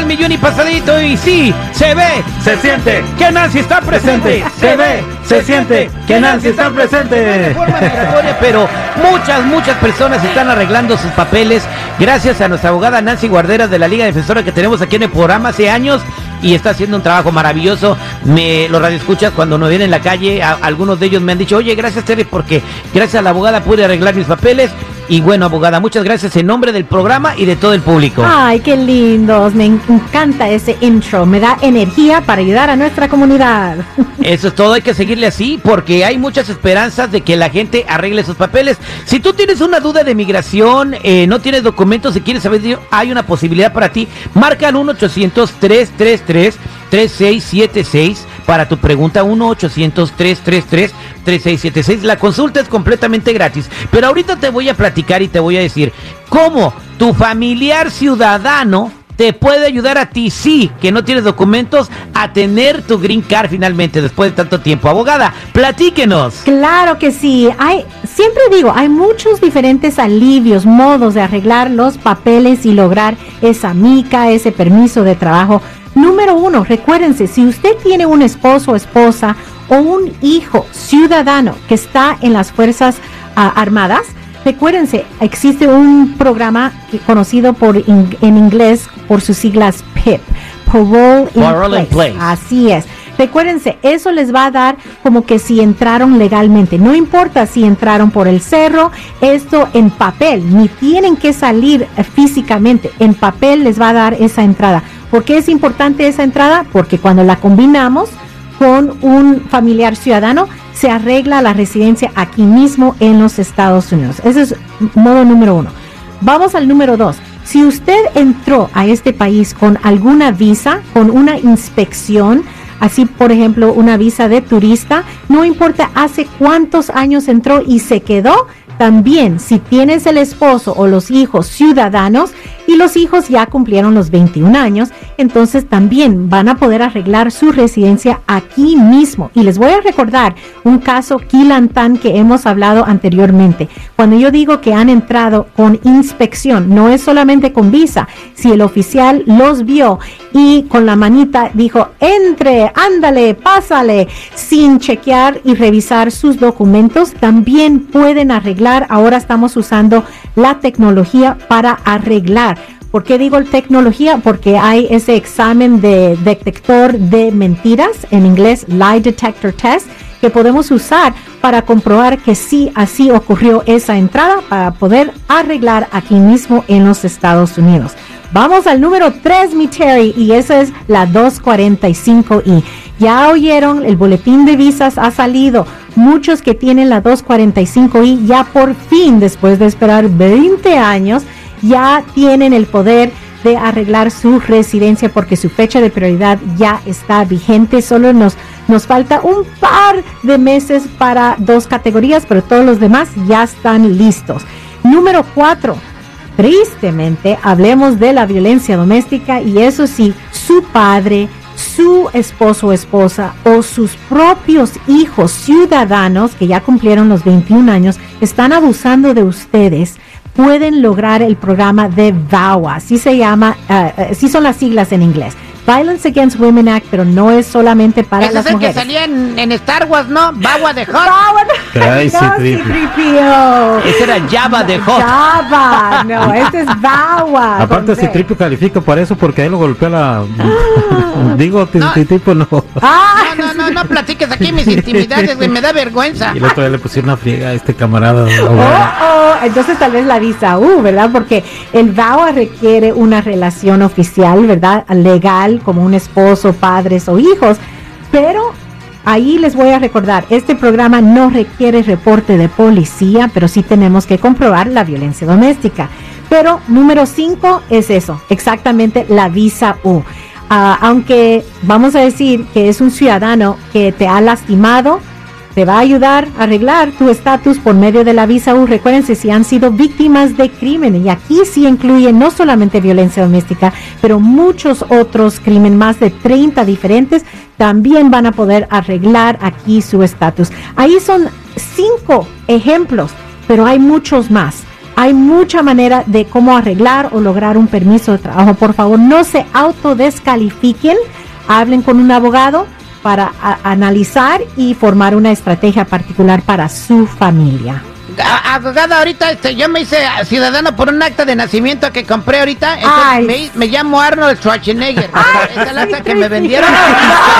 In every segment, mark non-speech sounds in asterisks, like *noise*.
el millón y pasadito. Y sí, se ve, se siente que Nancy está presente. Se ve, se siente que Nancy está presente. Pero muchas, muchas personas están arreglando sus papeles gracias a nuestra abogada Nancy Guarderas de la Liga Defensora que tenemos aquí en el programa hace años y está haciendo un trabajo maravilloso. Me lo radioescuchas cuando nos vienen en la calle, algunos de ellos me han dicho, oye, gracias Terry, porque gracias a la abogada pude arreglar mis papeles. Y bueno, abogada, muchas gracias en nombre del programa y de todo el público. Ay, qué lindos. Me encanta ese intro. Me da energía para ayudar a nuestra comunidad. *laughs* Eso es todo. Hay que seguirle así porque hay muchas esperanzas de que la gente arregle sus papeles. Si tú tienes una duda de migración, eh, no tienes documentos y quieres saber, hay una posibilidad para ti. Marca al 1-800-333. 3676 para tu pregunta 1-800-333-3676. La consulta es completamente gratis. Pero ahorita te voy a platicar y te voy a decir cómo tu familiar ciudadano te puede ayudar a ti, sí, que no tienes documentos, a tener tu green card finalmente después de tanto tiempo. Abogada, platíquenos. Claro que sí. Hay, siempre digo, hay muchos diferentes alivios, modos de arreglar los papeles y lograr esa mica, ese permiso de trabajo Número uno, recuérdense, si usted tiene un esposo o esposa o un hijo ciudadano que está en las Fuerzas ah, Armadas, recuérdense, existe un programa conocido por en inglés por sus siglas PIP, Parole, in, place. Así es. Recuérdense, eso les va a dar como que si entraron legalmente. No importa si entraron por el cerro, esto en papel, ni tienen que salir eh, físicamente. En papel les va a dar esa entrada. ¿Por qué es importante esa entrada? Porque cuando la combinamos con un familiar ciudadano, se arregla la residencia aquí mismo en los Estados Unidos. Ese es modo número uno. Vamos al número dos. Si usted entró a este país con alguna visa, con una inspección, así por ejemplo una visa de turista, no importa hace cuántos años entró y se quedó, también si tienes el esposo o los hijos ciudadanos, los hijos ya cumplieron los 21 años, entonces también van a poder arreglar su residencia aquí mismo. Y les voy a recordar un caso Kilantan que hemos hablado anteriormente. Cuando yo digo que han entrado con inspección, no es solamente con visa. Si el oficial los vio y con la manita dijo, entre, ándale, pásale, sin chequear y revisar sus documentos, también pueden arreglar. Ahora estamos usando la tecnología para arreglar ¿Por qué digo tecnología? Porque hay ese examen de detector de mentiras, en inglés Lie Detector Test, que podemos usar para comprobar que sí, así ocurrió esa entrada para poder arreglar aquí mismo en los Estados Unidos. Vamos al número 3, mi Terry, y esa es la 245i. Ya oyeron, el boletín de visas ha salido. Muchos que tienen la 245i ya por fin, después de esperar 20 años, ya tienen el poder de arreglar su residencia porque su fecha de prioridad ya está vigente. Solo nos, nos falta un par de meses para dos categorías, pero todos los demás ya están listos. Número cuatro. Tristemente, hablemos de la violencia doméstica y eso sí, su padre, su esposo o esposa o sus propios hijos ciudadanos que ya cumplieron los 21 años están abusando de ustedes pueden lograr el programa de VAWA, así se llama, uh, así son las siglas en inglés. Violence Against Women Act, pero no es solamente para las es el que salía en, en, Star Wars, ¿no? Bawa de Hot. Bawa de Ese era Java de Hot. Java, no, *laughs* este es Bawa. Aparte, si Tripio califica por eso, porque ahí lo golpea la. Ah. *laughs* Digo, no. tipo no. Ah. No, no, no, no platiques aquí mis intimidades, me da vergüenza. Y el otro día le pusieron una friega a este camarada. Oh, oh, entonces tal vez la visa U, ¿verdad? Porque el VAWA requiere una relación oficial, ¿verdad? Legal como un esposo, padres o hijos, pero ahí les voy a recordar, este programa no requiere reporte de policía, pero sí tenemos que comprobar la violencia doméstica. Pero número 5 es eso, exactamente la visa U. Ah, aunque vamos a decir que es un ciudadano que te ha lastimado, te va a ayudar a arreglar tu estatus por medio de la visa U. Recuérdense si han sido víctimas de crimen y aquí sí incluye no solamente violencia doméstica, pero muchos otros crímenes, más de 30 diferentes, también van a poder arreglar aquí su estatus. Ahí son cinco ejemplos, pero hay muchos más. hay mucha manera de cómo arreglar o lograr un permiso de trabajo. Por favor, no se autodescalifiquen, hablen con un abogado para analizar y formar una estrategia particular para su familia abogada, ahorita este, yo me hice ciudadano por un acta de nacimiento que compré ahorita. Me, me, llamo Arnold Schwarzenegger. Esa es la acta que me vendieron.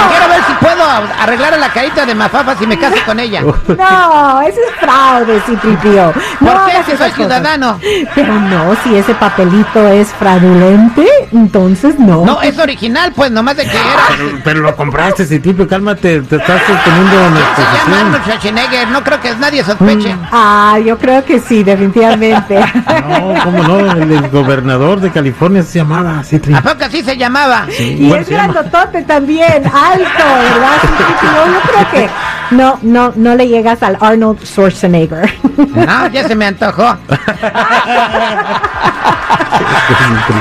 Quiero ver si puedo arreglar la carita de Mafafa si me caso con ella. *laughs* No, ese es fraude, Citripio. No ¿Por qué? Si soy ciudadano. Pero no, si ese papelito es fraudulente, entonces no. No, es original, pues, nomás de que era. Pero, lo compraste, Citripio, cálmate, te estás sosteniendo en Se llama Arnold Schwarzenegger, no creo que nadie sospeche. Mm. Ah, Ah, yo creo que sí, definitivamente. *laughs* no, ¿cómo no? El, gobernador de California se llamaba así. ¿A poco así se llamaba? y es grandotote también, alto, ¿verdad? yo, yo creo que no, no, no le llegas al Arnold Schwarzenegger. *laughs* No, ya se me antojó.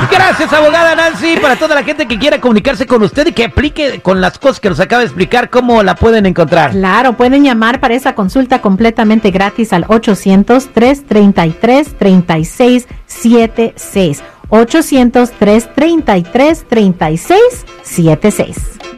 Gracias, abogada Nancy, para toda la gente que quiera comunicarse con usted y que aplique con las cosas que nos acaba de explicar, ¿cómo la pueden encontrar? Claro, pueden llamar para esa consulta completamente gratis al 800-333-3676. 800-333-3676.